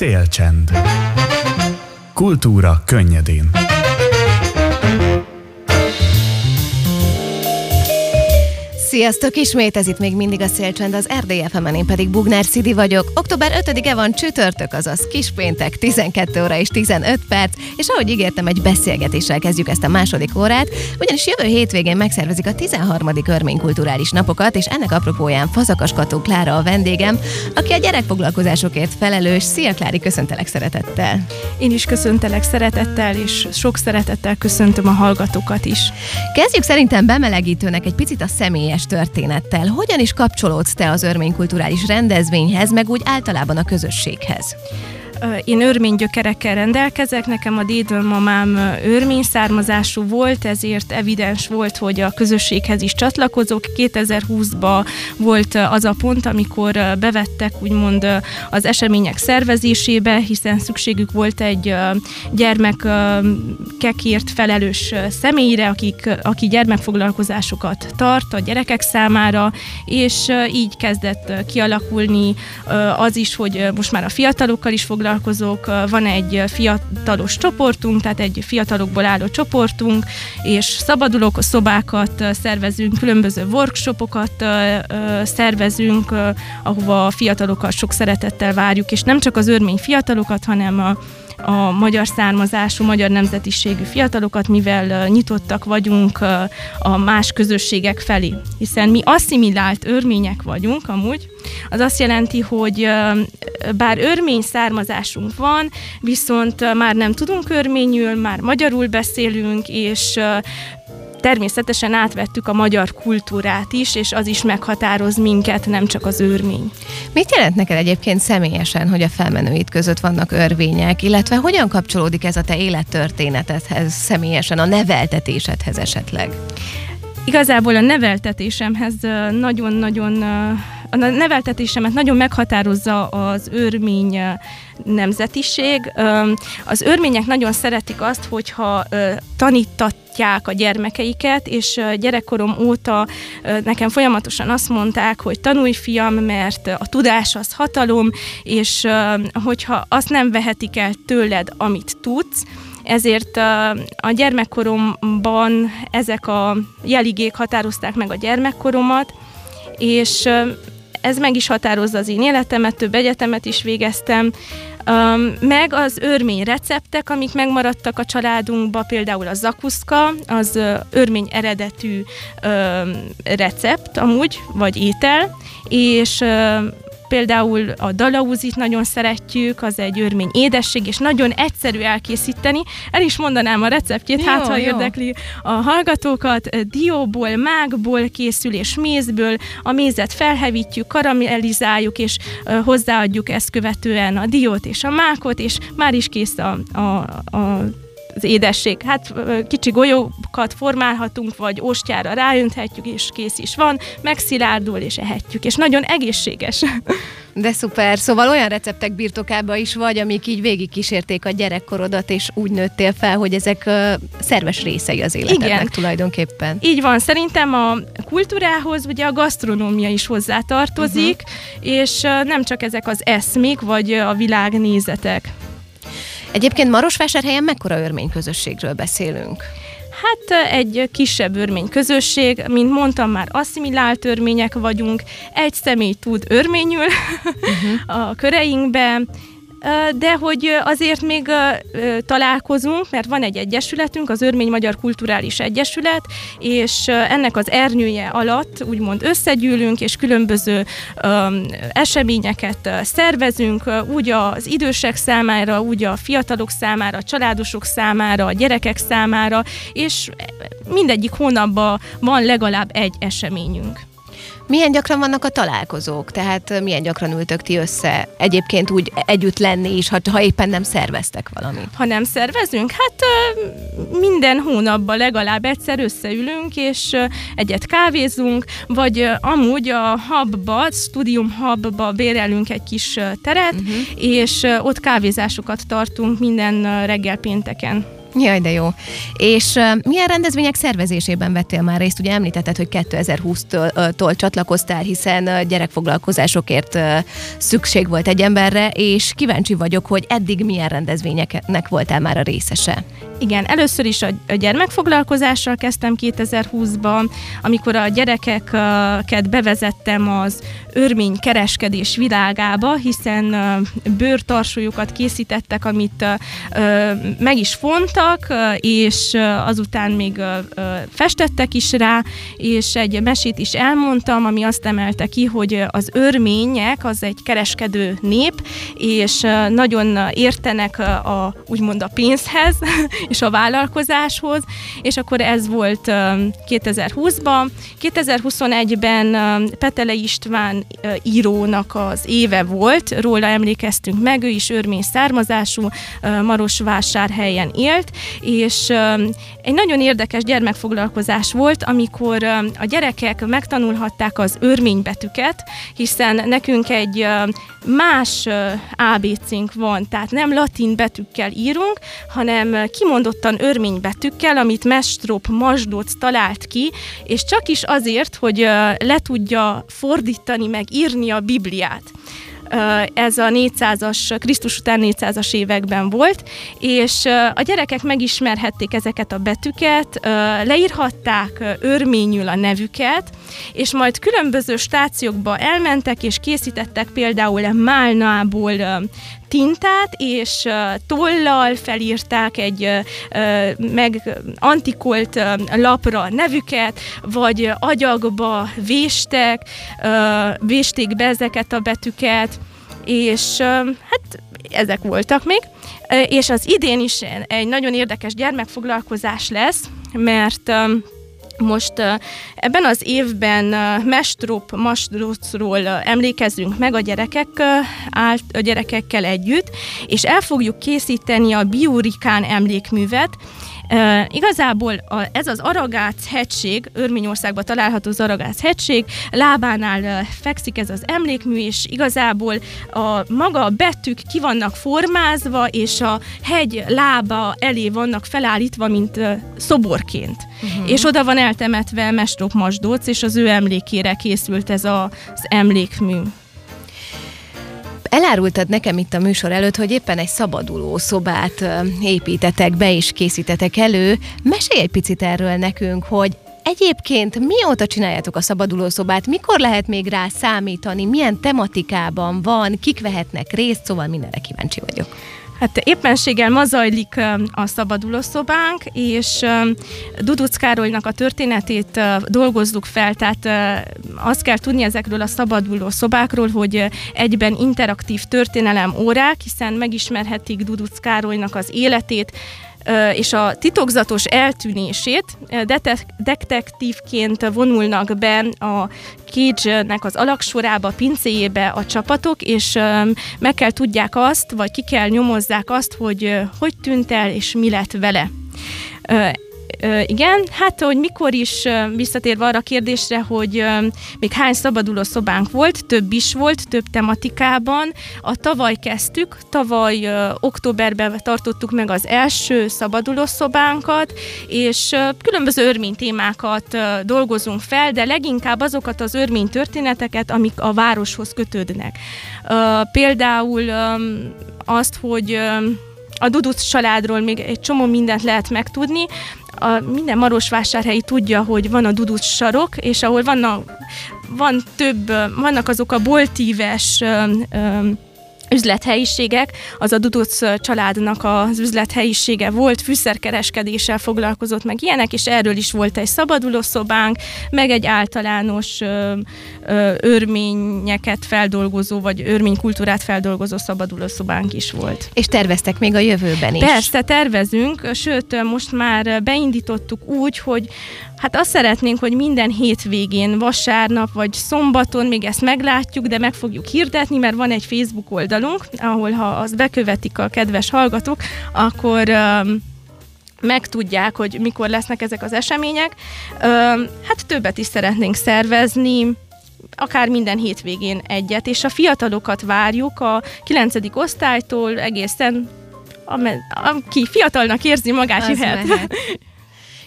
Szélcsend. Kultúra könnyedén. Sziasztok! Ismét ez itt még mindig a szélcsend, az rdfm én pedig Bugnár Szidi vagyok. Október 5-e van csütörtök, azaz kispéntek, 12 óra és 15 perc, és ahogy ígértem, egy beszélgetéssel kezdjük ezt a második órát, ugyanis jövő hétvégén megszervezik a 13. örménykulturális napokat, és ennek apropóján Fazakas Kató Klára a vendégem, aki a gyerekfoglalkozásokért felelős. Szia Klári, köszöntelek szeretettel! Én is köszöntelek szeretettel, és sok szeretettel köszöntöm a hallgatókat is. Kezdjük szerintem bemelegítőnek egy picit a személyes történettel. Hogyan is kapcsolódsz te az örménykulturális rendezvényhez, meg úgy általában a közösséghez? Én örmény gyökerekkel rendelkezek, nekem a dédmamám örmény származású volt, ezért evidens volt, hogy a közösséghez is csatlakozok. 2020-ban volt az a pont, amikor bevettek úgymond az események szervezésébe, hiszen szükségük volt egy gyermekekért felelős személyre, akik, aki gyermekfoglalkozásokat tart a gyerekek számára, és így kezdett kialakulni az is, hogy most már a fiatalokkal is foglalkozunk, foglalkozók, van egy fiatalos csoportunk, tehát egy fiatalokból álló csoportunk, és szabaduló szobákat szervezünk, különböző workshopokat szervezünk, ahova a fiatalokat sok szeretettel várjuk, és nem csak az örmény fiatalokat, hanem a a magyar származású, magyar nemzetiségű fiatalokat, mivel nyitottak vagyunk a más közösségek felé. Hiszen mi asszimilált örmények vagyunk amúgy, az azt jelenti, hogy bár örmény származásunk van, viszont már nem tudunk örményül, már magyarul beszélünk, és természetesen átvettük a magyar kultúrát is, és az is meghatároz minket, nem csak az örmény. Mit jelent neked egyébként személyesen, hogy a felmenőid között vannak örvények, illetve hogyan kapcsolódik ez a te élettörténetedhez személyesen, a neveltetésedhez esetleg? Igazából a neveltetésemhez nagyon-nagyon a neveltetésemet nagyon meghatározza az örmény nemzetiség. Az örmények nagyon szeretik azt, hogyha tanítatják a gyermekeiket, és gyerekkorom óta nekem folyamatosan azt mondták, hogy tanulj fiam, mert a tudás az hatalom, és hogyha azt nem vehetik el tőled, amit tudsz, ezért a gyermekkoromban ezek a jeligék határozták meg a gyermekkoromat, és ez meg is határozza az én életemet, több egyetemet is végeztem, meg az örmény receptek, amik megmaradtak a családunkba, például a zakuszka, az örmény eredetű recept amúgy, vagy étel, és Például a dalauzit nagyon szeretjük, az egy örmény édesség, és nagyon egyszerű elkészíteni. El is mondanám a receptjét, jó, hát ha jó. érdekli a hallgatókat. Dióból, mágból készül, és mézből. A mézet felhevítjük, karamellizáljuk, és hozzáadjuk ezt követően a diót és a mákot, és már is kész a, a, a az édesség. Hát kicsi golyókat formálhatunk, vagy ostyára ráönthetjük, és kész is van, megszilárdul, és ehetjük, és nagyon egészséges. De szuper, szóval olyan receptek birtokába is vagy, amik így végigkísérték a gyerekkorodat, és úgy nőttél fel, hogy ezek uh, szerves részei az életednek Igen. tulajdonképpen. Így van, szerintem a kultúrához ugye a gasztronómia is hozzátartozik, uh-huh. és uh, nem csak ezek az eszmék, vagy a világnézetek. Egyébként Marosvásárhelyen mekkora örmény közösségről beszélünk? Hát egy kisebb örmény közösség, mint mondtam már, asszimilált örmények vagyunk, egy személy tud örményül uh-huh. a köreinkbe, de hogy azért még találkozunk, mert van egy egyesületünk, az Örmény Magyar Kulturális Egyesület, és ennek az ernyője alatt úgymond összegyűlünk, és különböző eseményeket szervezünk, úgy az idősek számára, úgy a fiatalok számára, a családosok számára, a gyerekek számára, és mindegyik hónapban van legalább egy eseményünk. Milyen gyakran vannak a találkozók? Tehát milyen gyakran ültök ti össze egyébként úgy együtt lenni is, ha, ha éppen nem szerveztek valamit? Ha nem szervezünk? Hát minden hónapban legalább egyszer összeülünk, és egyet kávézunk, vagy amúgy a hubba, Studium hubba bérelünk egy kis teret, uh-huh. és ott kávézásokat tartunk minden reggel pénteken. Jaj, de jó. És uh, milyen rendezvények szervezésében vettél már részt? Ugye említetted, hogy 2020-tól csatlakoztál, hiszen uh, gyerekfoglalkozásokért uh, szükség volt egy emberre, és kíváncsi vagyok, hogy eddig milyen rendezvényeknek voltál már a részese. Igen, először is a gyermekfoglalkozással kezdtem 2020-ban, amikor a gyerekeket bevezettem az örmény kereskedés világába, hiszen bőrtarsójukat készítettek, amit meg is fontak, és azután még festettek is rá, és egy mesét is elmondtam, ami azt emelte ki, hogy az örmények az egy kereskedő nép, és nagyon értenek a, úgymond a pénzhez, és a vállalkozáshoz, és akkor ez volt 2020-ban. 2021-ben Petele István írónak az éve volt, róla emlékeztünk meg, ő is örmény származású, Marosvásárhelyen élt, és egy nagyon érdekes gyermekfoglalkozás volt, amikor a gyerekek megtanulhatták az örménybetüket, hiszen nekünk egy más ABC-nk van, tehát nem latin betűkkel írunk, hanem kimondottan örménybetűkkel, amit Mestrop Masdóc talált ki, és csak is azért, hogy le tudja fordítani, meg írni a Bibliát. Ez a 400-as, Krisztus után 400-as években volt, és a gyerekek megismerhették ezeket a betűket, leírhatták örményül a nevüket, és majd különböző stációkba elmentek, és készítettek például málnából tintát, és tollal felírták egy meg antikolt lapra nevüket, vagy agyagba véstek, vésték be ezeket a betűket, és hát ezek voltak még. És az idén is egy nagyon érdekes gyermekfoglalkozás lesz, mert most ebben az évben Mestrop Masdrucról emlékezzünk meg a, gyerekek, a gyerekekkel együtt, és el fogjuk készíteni a Biurikán emlékművet, Igazából a, ez az Aragác hegység, Örményországban található az Aragác hegység, lábánál fekszik ez az emlékmű, és igazából a maga a betűk ki vannak formázva, és a hegy lába elé vannak felállítva, mint szoborként. Uh-huh. És oda van eltemetve Mestrop Masdóc, és az ő emlékére készült ez a, az emlékmű. Elárultad nekem itt a műsor előtt, hogy éppen egy szabaduló szobát építetek be és készítetek elő. Mesélj egy picit erről nekünk, hogy Egyébként mióta csináljátok a szabadulószobát, mikor lehet még rá számítani, milyen tematikában van, kik vehetnek részt, szóval mindenre kíváncsi vagyok. Hát éppenséggel ma zajlik a szabadulószobánk, és Duduc Károlynak a történetét dolgozzuk fel, tehát azt kell tudni ezekről a szabaduló szobákról, hogy egyben interaktív történelem órák, hiszen megismerhetik Duduc Károlynak az életét, és a titokzatos eltűnését detektívként vonulnak be a Cage-nek az alaksorába, pincéjébe a csapatok, és meg kell tudják azt, vagy ki kell nyomozzák azt, hogy hogy tűnt el, és mi lett vele igen, hát hogy mikor is visszatérve arra a kérdésre, hogy még hány szabaduló szobánk volt, több is volt, több tematikában. A tavaly kezdtük, tavaly októberben tartottuk meg az első szabaduló szobánkat, és különböző örmény témákat dolgozunk fel, de leginkább azokat az örmény történeteket, amik a városhoz kötődnek. Például azt, hogy a Duduc családról még egy csomó mindent lehet megtudni, a, minden marosvásárhelyi tudja, hogy van a Duduc sarok, és ahol vannak, van több, vannak azok a boltíves üzlethelyiségek, az a Duduc családnak az üzlethelyisége volt, fűszerkereskedéssel foglalkozott meg ilyenek, és erről is volt egy szabadulószobánk, meg egy általános ö, ö, örményeket feldolgozó, vagy örménykultúrát feldolgozó szabadulószobánk is volt. És terveztek még a jövőben is? Persze, tervezünk, sőt, most már beindítottuk úgy, hogy Hát azt szeretnénk, hogy minden hétvégén, vasárnap vagy szombaton még ezt meglátjuk, de meg fogjuk hirdetni, mert van egy Facebook oldalunk, ahol ha azt bekövetik a kedves hallgatók, akkor megtudják, hogy mikor lesznek ezek az események. Hát többet is szeretnénk szervezni, akár minden hétvégén egyet, és a fiatalokat várjuk a 9. osztálytól egészen aki fiatalnak érzi magát, jöhet.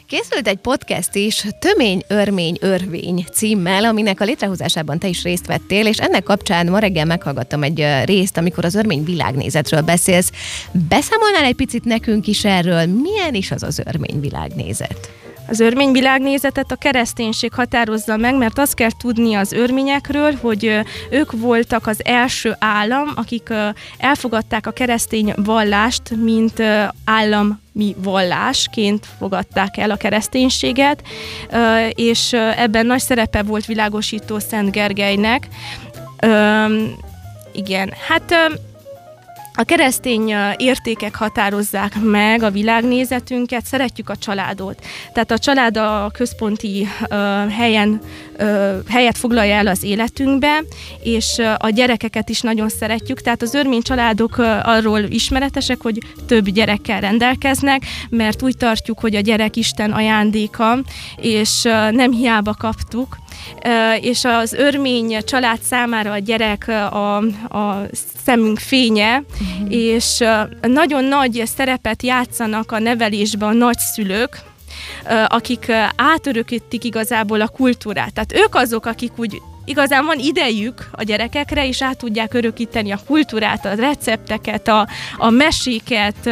Készült egy podcast is, Tömény, Örmény, Örvény címmel, aminek a létrehozásában te is részt vettél, és ennek kapcsán ma reggel meghallgattam egy részt, amikor az örmény világnézetről beszélsz. Beszámolnál egy picit nekünk is erről, milyen is az az örmény világnézet? Az örmény világnézetet a kereszténység határozza meg, mert azt kell tudni az örményekről, hogy ők voltak az első állam, akik elfogadták a keresztény vallást, mint ö, állami vallásként fogadták el a kereszténységet, és ebben nagy szerepe volt világosító Szent Gergelynek. Igen, hát a keresztény értékek határozzák meg a világnézetünket, szeretjük a családot. Tehát a család a központi ö, helyen ö, helyet foglalja el az életünkbe, és a gyerekeket is nagyon szeretjük. Tehát az örmény családok arról ismeretesek, hogy több gyerekkel rendelkeznek, mert úgy tartjuk, hogy a gyerek Isten ajándéka, és nem hiába kaptuk. És az örmény család számára a gyerek a, a szemünk fénye, uh-huh. és nagyon nagy szerepet játszanak a nevelésben a nagyszülők, akik átörökítik igazából a kultúrát. Tehát ők azok, akik úgy igazán van idejük a gyerekekre, és át tudják örökíteni a kultúrát, a recepteket, a, a meséket,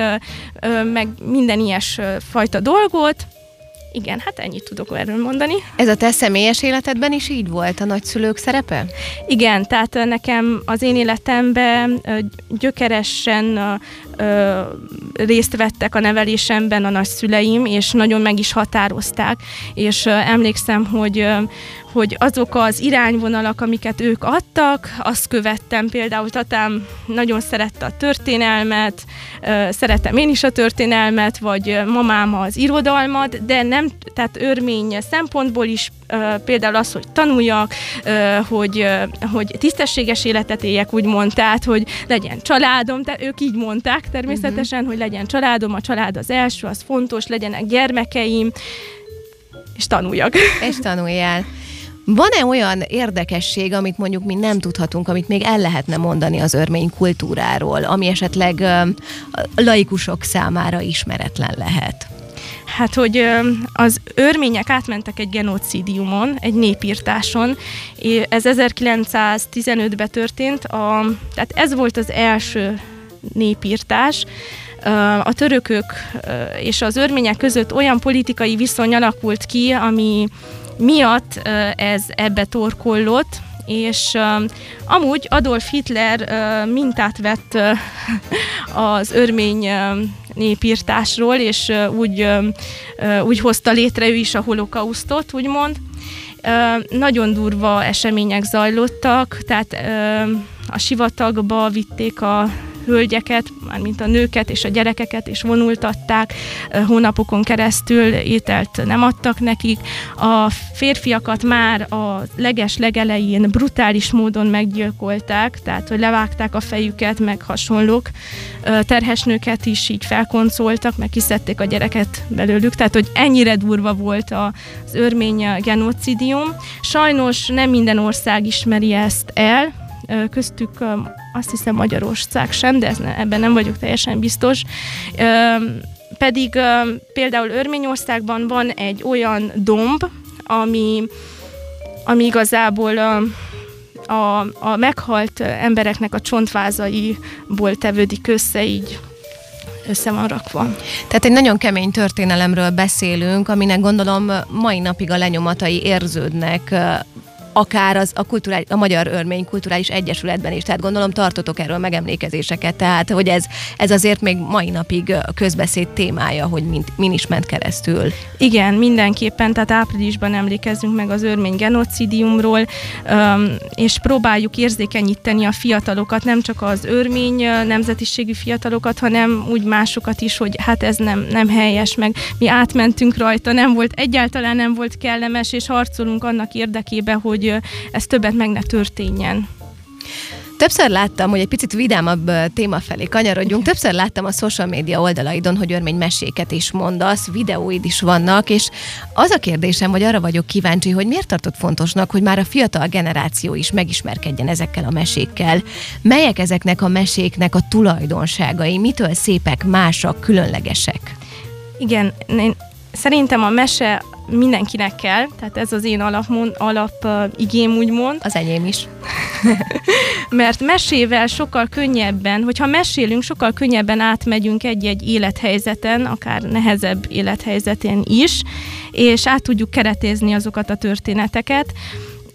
meg minden ilyes fajta dolgot. Igen, hát ennyit tudok erről mondani. Ez a te személyes életedben is így volt a nagyszülők szerepe? Igen, tehát nekem az én életemben gyökeresen ö, részt vettek a nevelésemben a nagyszüleim, és nagyon meg is határozták, és ö, emlékszem, hogy ö, hogy azok az irányvonalak, amiket ők adtak, azt követtem. Például tatám nagyon szerette a történelmet, szeretem én is a történelmet, vagy mamám az irodalmat, de nem, tehát örmény szempontból is például az, hogy tanuljak, hogy, hogy tisztességes életet éljek, úgymond, tehát, hogy legyen családom, tehát ők így mondták természetesen, uh-huh. hogy legyen családom, a család az első, az fontos, legyenek gyermekeim, és tanuljak. És tanuljál. Van-e olyan érdekesség, amit mondjuk mi nem tudhatunk, amit még el lehetne mondani az örmény kultúráról, ami esetleg laikusok számára ismeretlen lehet? Hát, hogy az örmények átmentek egy genocidiumon, egy népírtáson, ez 1915-ben történt, a, tehát ez volt az első népírtás, a törökök és az örmények között olyan politikai viszony alakult ki, ami miatt ez ebbe torkollott, és uh, amúgy Adolf Hitler uh, mintát vett uh, az örmény uh, népírtásról, és uh, úgy, uh, úgy hozta létre ő is a holokausztot, úgymond. Uh, nagyon durva események zajlottak, tehát uh, a sivatagba vitték a hölgyeket, mármint a nőket és a gyerekeket, és vonultatták hónapokon keresztül, ételt nem adtak nekik. A férfiakat már a leges legelején brutális módon meggyilkolták, tehát hogy levágták a fejüket, meg hasonlók. Terhes nőket is így felkoncoltak, meg kiszedték a gyereket belőlük, tehát hogy ennyire durva volt az örmény genocidium. Sajnos nem minden ország ismeri ezt el, köztük azt hiszem Magyarország sem, de ebben nem vagyok teljesen biztos. Pedig például Örményországban van egy olyan domb, ami, ami igazából a, a meghalt embereknek a csontvázaiból tevődik össze, így össze van rakva. Tehát egy nagyon kemény történelemről beszélünk, aminek gondolom mai napig a lenyomatai érződnek akár az, a, a Magyar Örmény Kulturális Egyesületben is, tehát gondolom tartotok erről megemlékezéseket, tehát hogy ez, ez azért még mai napig a közbeszéd témája, hogy mint, min is ment keresztül. Igen, mindenképpen, tehát áprilisban emlékezzünk meg az örmény genocidiumról, és próbáljuk érzékenyíteni a fiatalokat, nem csak az örmény nemzetiségű fiatalokat, hanem úgy másokat is, hogy hát ez nem, nem helyes, meg. Mi átmentünk rajta, nem volt, egyáltalán nem volt kellemes, és harcolunk annak érdekében, hogy hogy ez többet meg ne történjen. Többször láttam, hogy egy picit vidámabb téma felé kanyarodjunk, többször láttam a social média oldalaidon, hogy örmény meséket is mondasz, videóid is vannak, és az a kérdésem, hogy arra vagyok kíváncsi, hogy miért tartott fontosnak, hogy már a fiatal generáció is megismerkedjen ezekkel a mesékkel. Melyek ezeknek a meséknek a tulajdonságai, mitől szépek, másak, különlegesek? Igen, én szerintem a mese mindenkinek kell, tehát ez az én alap, alap uh, igém úgymond. Az enyém is. Mert mesével sokkal könnyebben, hogyha mesélünk, sokkal könnyebben átmegyünk egy-egy élethelyzeten, akár nehezebb élethelyzetén is, és át tudjuk keretézni azokat a történeteket.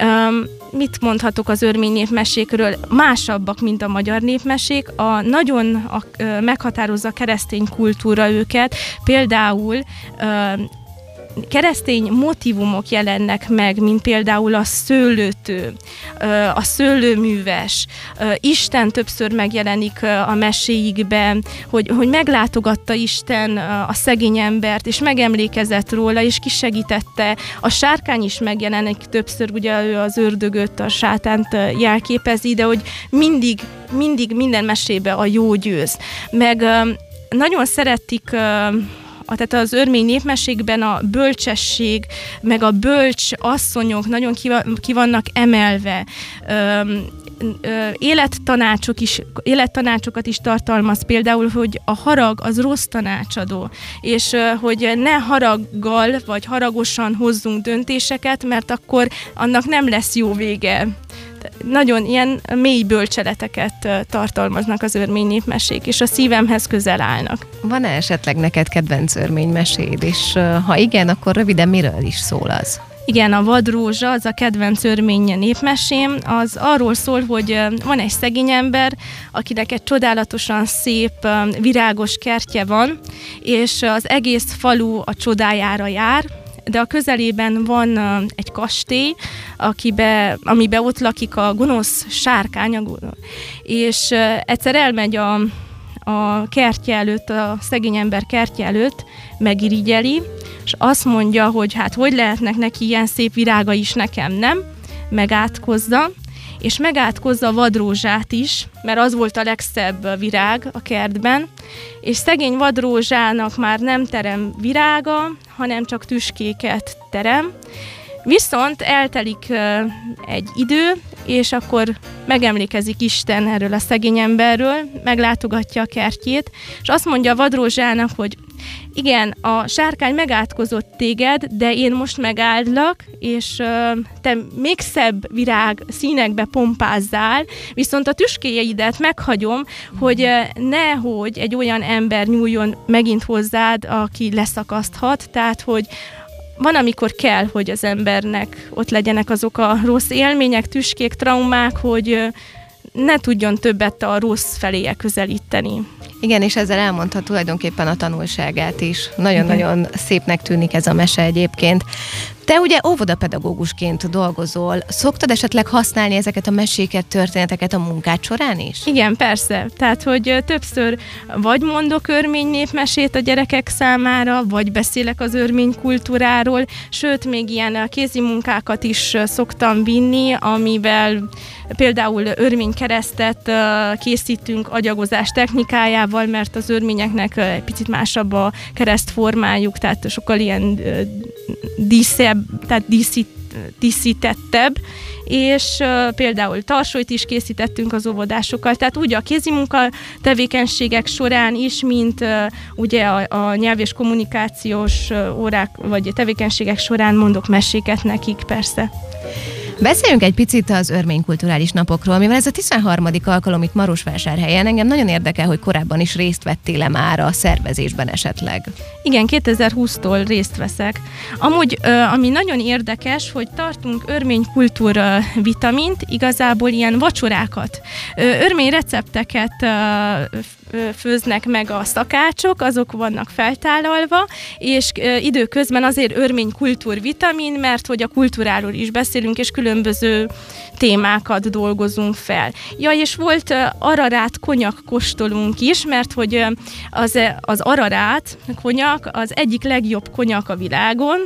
Um, mit mondhatok az örmény népmesékről? Másabbak, mint a magyar népmesék. A nagyon a, meghatározza a keresztény kultúra őket. Például keresztény motivumok jelennek meg, mint például a szőlőtő, a szőlőműves, Isten többször megjelenik a meséikben, hogy, hogy meglátogatta Isten a szegény embert, és megemlékezett róla, és kisegítette. A sárkány is megjelenik többször, ugye ő az ördögöt, a sátánt jelképezi, de hogy mindig, mindig minden mesébe a jó győz. Meg nagyon szeretik a, tehát az örmény népmeségben a bölcsesség, meg a bölcs asszonyok nagyon ki vannak emelve. Öm, élettanácsok is, élettanácsokat is tartalmaz, például, hogy a harag az rossz tanácsadó, és hogy ne haraggal vagy haragosan hozzunk döntéseket, mert akkor annak nem lesz jó vége nagyon ilyen mély bölcseleteket tartalmaznak az örmény népmesék, és a szívemhez közel állnak. Van-e esetleg neked kedvenc örménymeséd, és ha igen, akkor röviden miről is szól az? Igen, a vadrózsa, az a kedvenc örmény népmesém, az arról szól, hogy van egy szegény ember, akinek egy csodálatosan szép, virágos kertje van, és az egész falu a csodájára jár, de a közelében van egy kastély, akibe, amibe ott lakik a gonosz sárkány, és egyszer elmegy a, a kertje előtt, a szegény ember kertje előtt, megirigyeli, és azt mondja, hogy hát hogy lehetnek neki ilyen szép virága is, nekem nem, megátkozza, és megátkozza a vadrózsát is, mert az volt a legszebb virág a kertben, és szegény vadrózsának már nem terem virága, hanem csak tüskéket terem, Viszont eltelik egy idő, és akkor megemlékezik Isten erről a szegény emberről, meglátogatja a kertjét, és azt mondja a vadrózsának, hogy igen, a sárkány megátkozott téged, de én most megáldlak, és uh, te még szebb virág színekbe pompázzál, viszont a tüskéjeidet meghagyom, hogy uh, nehogy egy olyan ember nyúljon megint hozzád, aki leszakaszthat, tehát hogy van, amikor kell, hogy az embernek ott legyenek azok a rossz élmények, tüskék, traumák, hogy ne tudjon többet a rossz felé közelíteni. Igen, és ezzel elmondta tulajdonképpen a tanulságát is. Nagyon-nagyon szépnek tűnik ez a mese egyébként. Te ugye óvodapedagógusként dolgozol, szoktad esetleg használni ezeket a meséket, történeteket a munkád során is? Igen, persze. Tehát, hogy többször vagy mondok örmény népmesét a gyerekek számára, vagy beszélek az örmény kultúráról, sőt, még ilyen kézi munkákat is szoktam vinni, amivel például örménykeresztet készítünk agyagozás technikájával, mert az örményeknek picit másabb a keresztformájuk, tehát sokkal ilyen díszebb, tehát díszít, díszítettebb, és uh, például tarsolyt is készítettünk az óvodásokkal, tehát úgy a kézimunka tevékenységek során is, mint uh, ugye a, a nyelv és kommunikációs órák vagy tevékenységek során mondok meséket nekik persze. Beszéljünk egy picit az örmény kulturális napokról, mivel ez a 13. alkalom itt Marosvásárhelyen. Engem nagyon érdekel, hogy korábban is részt vettél-e már a szervezésben esetleg. Igen, 2020-tól részt veszek. Amúgy, ami nagyon érdekes, hogy tartunk örmény kultúra vitamint, igazából ilyen vacsorákat, örmény recepteket főznek meg a szakácsok, azok vannak feltálalva, és időközben azért örmény kultúrvitamin, mert hogy a kultúráról is beszélünk, és külön különböző témákat dolgozunk fel. Ja, és volt ararát konyak kóstolunk is, mert hogy az, az ararát konyak az egyik legjobb konyak a világon,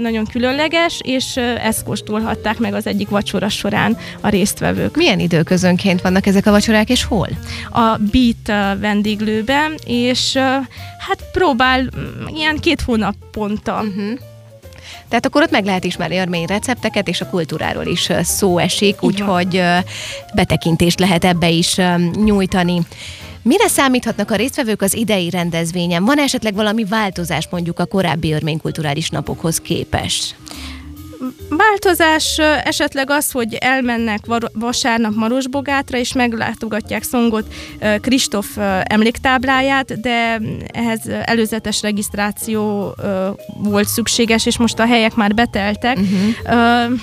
nagyon különleges, és ezt kóstolhatták meg az egyik vacsora során a résztvevők. Milyen időközönként vannak ezek a vacsorák, és hol? A Beat vendéglőben, és hát próbál mm, ilyen két hónaponta. Uh-huh. Tehát akkor ott meg lehet ismerni örmény recepteket, és a kultúráról is szó esik, úgyhogy betekintést lehet ebbe is nyújtani. Mire számíthatnak a résztvevők az idei rendezvényen? Van esetleg valami változás mondjuk a korábbi örménykulturális napokhoz képest? Változás esetleg az, hogy elmennek vasárnap Marosbogátra, és meglátogatják Szongot Kristóf emléktábláját, de ehhez előzetes regisztráció volt szükséges, és most a helyek már beteltek. Uh-huh.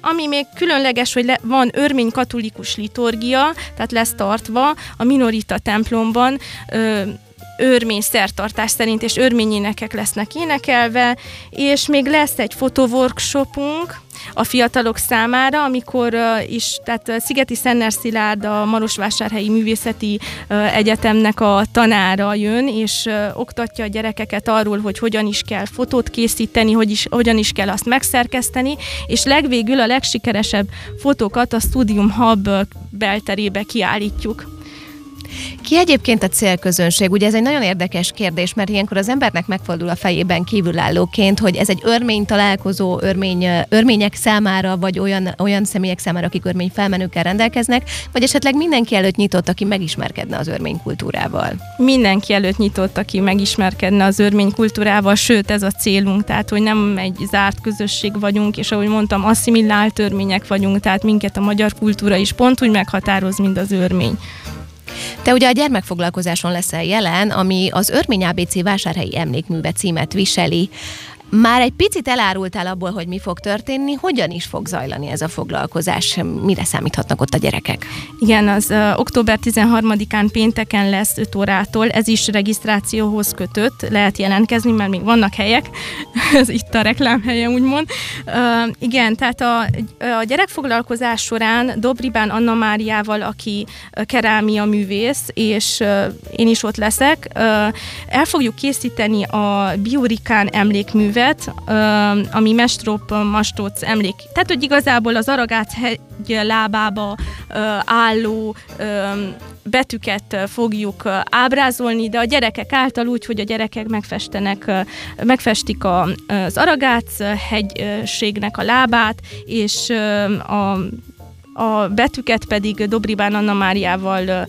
Ami még különleges, hogy le, van örmény katolikus liturgia, tehát lesz tartva a Minorita templomban, örmény szertartás szerint, és örményénekek lesznek énekelve, és még lesz egy fotoworkshopunk, a fiatalok számára, amikor uh, is, tehát Szigeti Szenner Szilárd, a Marosvásárhelyi Művészeti uh, Egyetemnek a tanára jön, és uh, oktatja a gyerekeket arról, hogy hogyan is kell fotót készíteni, hogy is, hogyan is kell azt megszerkeszteni, és legvégül a legsikeresebb fotókat a Studium Hub belterébe kiállítjuk. Ki egyébként a célközönség? Ugye ez egy nagyon érdekes kérdés, mert ilyenkor az embernek megfordul a fejében kívülállóként, hogy ez egy örmény találkozó örmény, örmények számára, vagy olyan, olyan személyek számára, akik örmény felmenőkkel rendelkeznek, vagy esetleg mindenki előtt nyitott, aki megismerkedne az örmény kultúrával? Mindenki előtt nyitott, aki megismerkedne az örmény kultúrával, sőt ez a célunk, tehát hogy nem egy zárt közösség vagyunk, és ahogy mondtam, asszimilált örmények vagyunk, tehát minket a magyar kultúra is pont úgy meghatároz, mint az örmény. Te ugye a gyermekfoglalkozáson leszel jelen, ami az Örmény ABC Vásárhelyi Emlékműve címet viseli. Már egy picit elárultál abból, hogy mi fog történni, hogyan is fog zajlani ez a foglalkozás, mire számíthatnak ott a gyerekek? Igen, az uh, október 13-án pénteken lesz 5 órától, ez is regisztrációhoz kötött, lehet jelentkezni, mert még vannak helyek, ez itt a reklámhelye úgymond. Uh, igen, tehát a, a gyerekfoglalkozás során Dobribán Anna Máriával, aki kerámia művész, és uh, én is ott leszek, uh, el fogjuk készíteni a Biurikán emlékművet, könyvet, ami Mestrop Mastóc emlék. Tehát, hogy igazából az Aragác hegy lábába álló betűket fogjuk ábrázolni, de a gyerekek által úgy, hogy a gyerekek megfestenek, megfestik az Aragác hegységnek a lábát, és a a betűket pedig Dobribán Anna Máriával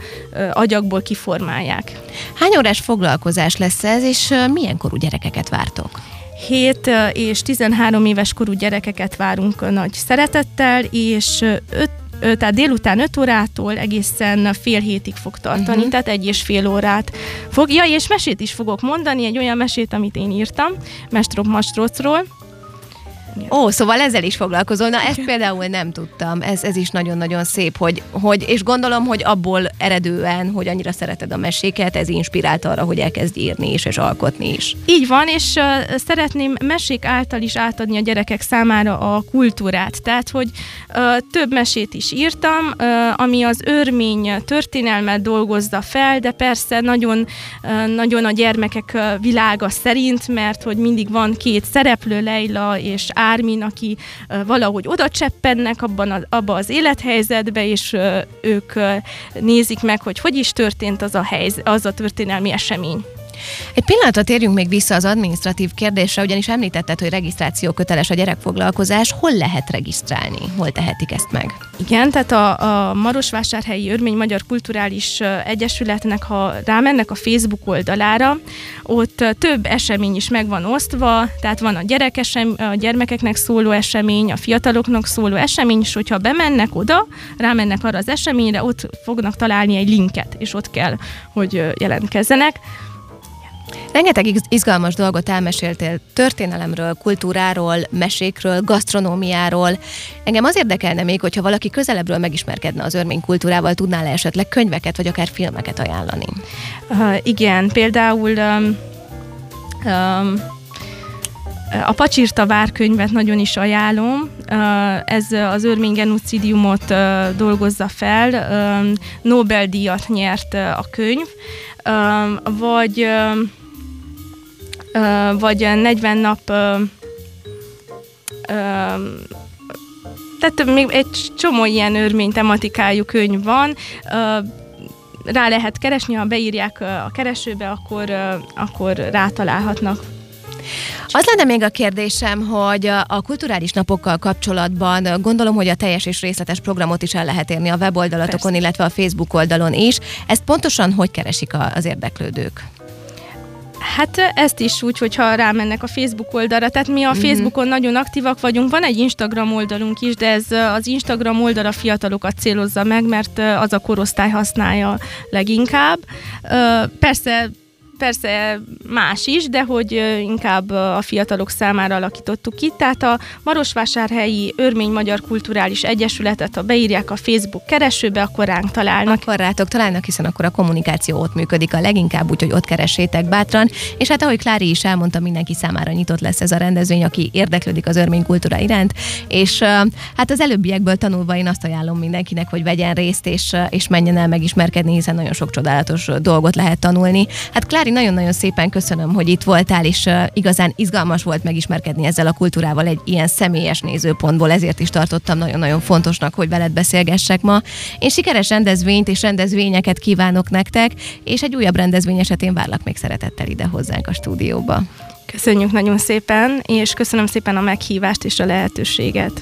agyagból kiformálják. Hány órás foglalkozás lesz ez, és milyen korú gyerekeket vártok? 7 és 13 éves korú gyerekeket várunk nagy szeretettel, és 5 tehát délután 5 órától egészen fél hétig fog tartani, uh-huh. tehát egy és fél órát fog. Ja, és mesét is fogok mondani, egy olyan mesét, amit én írtam, Mestrop Mastrocról, Ó, szóval ezzel is foglalkozol. Na, ezt például nem tudtam. Ez, ez is nagyon-nagyon szép, hogy, hogy, és gondolom, hogy abból eredően, hogy annyira szereted a meséket, ez inspirált arra, hogy elkezd írni is, és alkotni is. Így van, és uh, szeretném mesék által is átadni a gyerekek számára a kultúrát. Tehát, hogy uh, több mesét is írtam, uh, ami az örmény történelmet dolgozza fel, de persze nagyon, uh, nagyon a gyermekek világa szerint, mert hogy mindig van két szereplő, Leila és Ármin, aki valahogy oda cseppennek abban az, abba az élethelyzetbe, és ők nézik meg, hogy hogy is történt az a, helyz, az a történelmi esemény. Egy pillanatra térjünk még vissza az administratív kérdésre, ugyanis említetted, hogy regisztráció köteles a gyerekfoglalkozás. Hol lehet regisztrálni? Hol tehetik ezt meg? Igen, tehát a, a Marosvásárhelyi Örmény Magyar Kulturális Egyesületnek, ha rámennek a Facebook oldalára, ott több esemény is meg van osztva, tehát van a, gyerekesem, a gyermekeknek szóló esemény, a fiataloknak szóló esemény, és hogyha bemennek oda, rámennek arra az eseményre, ott fognak találni egy linket, és ott kell, hogy jelentkezzenek. Rengeteg izgalmas dolgot elmeséltél történelemről, kultúráról, mesékről, gasztronómiáról. Engem az érdekelne még, hogyha valaki közelebbről megismerkedne az örmény kultúrával, tudnál -e esetleg könyveket vagy akár filmeket ajánlani? Uh, igen, például um, um, A Pacsirta várkönyvet nagyon is ajánlom. Ez az örmény genocidiumot dolgozza fel. Nobel-díjat nyert a könyv. Vagy vagy 40 nap tehát még egy csomó ilyen örmény tematikájú könyv van, rá lehet keresni, ha beírják a keresőbe, akkor, akkor rátalálhatnak. Az lenne még a kérdésem, hogy a kulturális napokkal kapcsolatban gondolom, hogy a teljes és részletes programot is el lehet érni a weboldalatokon, Persze. illetve a Facebook oldalon is. Ezt pontosan hogy keresik az érdeklődők? Hát ezt is úgy, hogyha rámennek a Facebook oldalra. Tehát mi a mm-hmm. Facebookon nagyon aktívak vagyunk. Van egy Instagram oldalunk is, de ez az Instagram oldal a fiatalokat célozza meg, mert az a korosztály használja leginkább. Persze persze más is, de hogy inkább a fiatalok számára alakítottuk ki. Tehát a Marosvásárhelyi Örmény Magyar Kulturális Egyesületet, ha beírják a Facebook keresőbe, akkor ránk találnak. Akkor rátok találnak, hiszen akkor a kommunikáció ott működik a leginkább, úgyhogy ott keressétek bátran. És hát ahogy Klári is elmondta, mindenki számára nyitott lesz ez a rendezvény, aki érdeklődik az örmény kultúra iránt. És hát az előbbiekből tanulva én azt ajánlom mindenkinek, hogy vegyen részt és, és menjen el megismerkedni, hiszen nagyon sok csodálatos dolgot lehet tanulni. Hát Klári Mári, nagyon-nagyon szépen köszönöm, hogy itt voltál, és igazán izgalmas volt megismerkedni ezzel a kultúrával egy ilyen személyes nézőpontból, ezért is tartottam nagyon-nagyon fontosnak, hogy veled beszélgessek ma. Én sikeres rendezvényt és rendezvényeket kívánok nektek, és egy újabb rendezvény esetén várlak még szeretettel ide hozzánk a stúdióba. Köszönjük nagyon szépen, és köszönöm szépen a meghívást és a lehetőséget.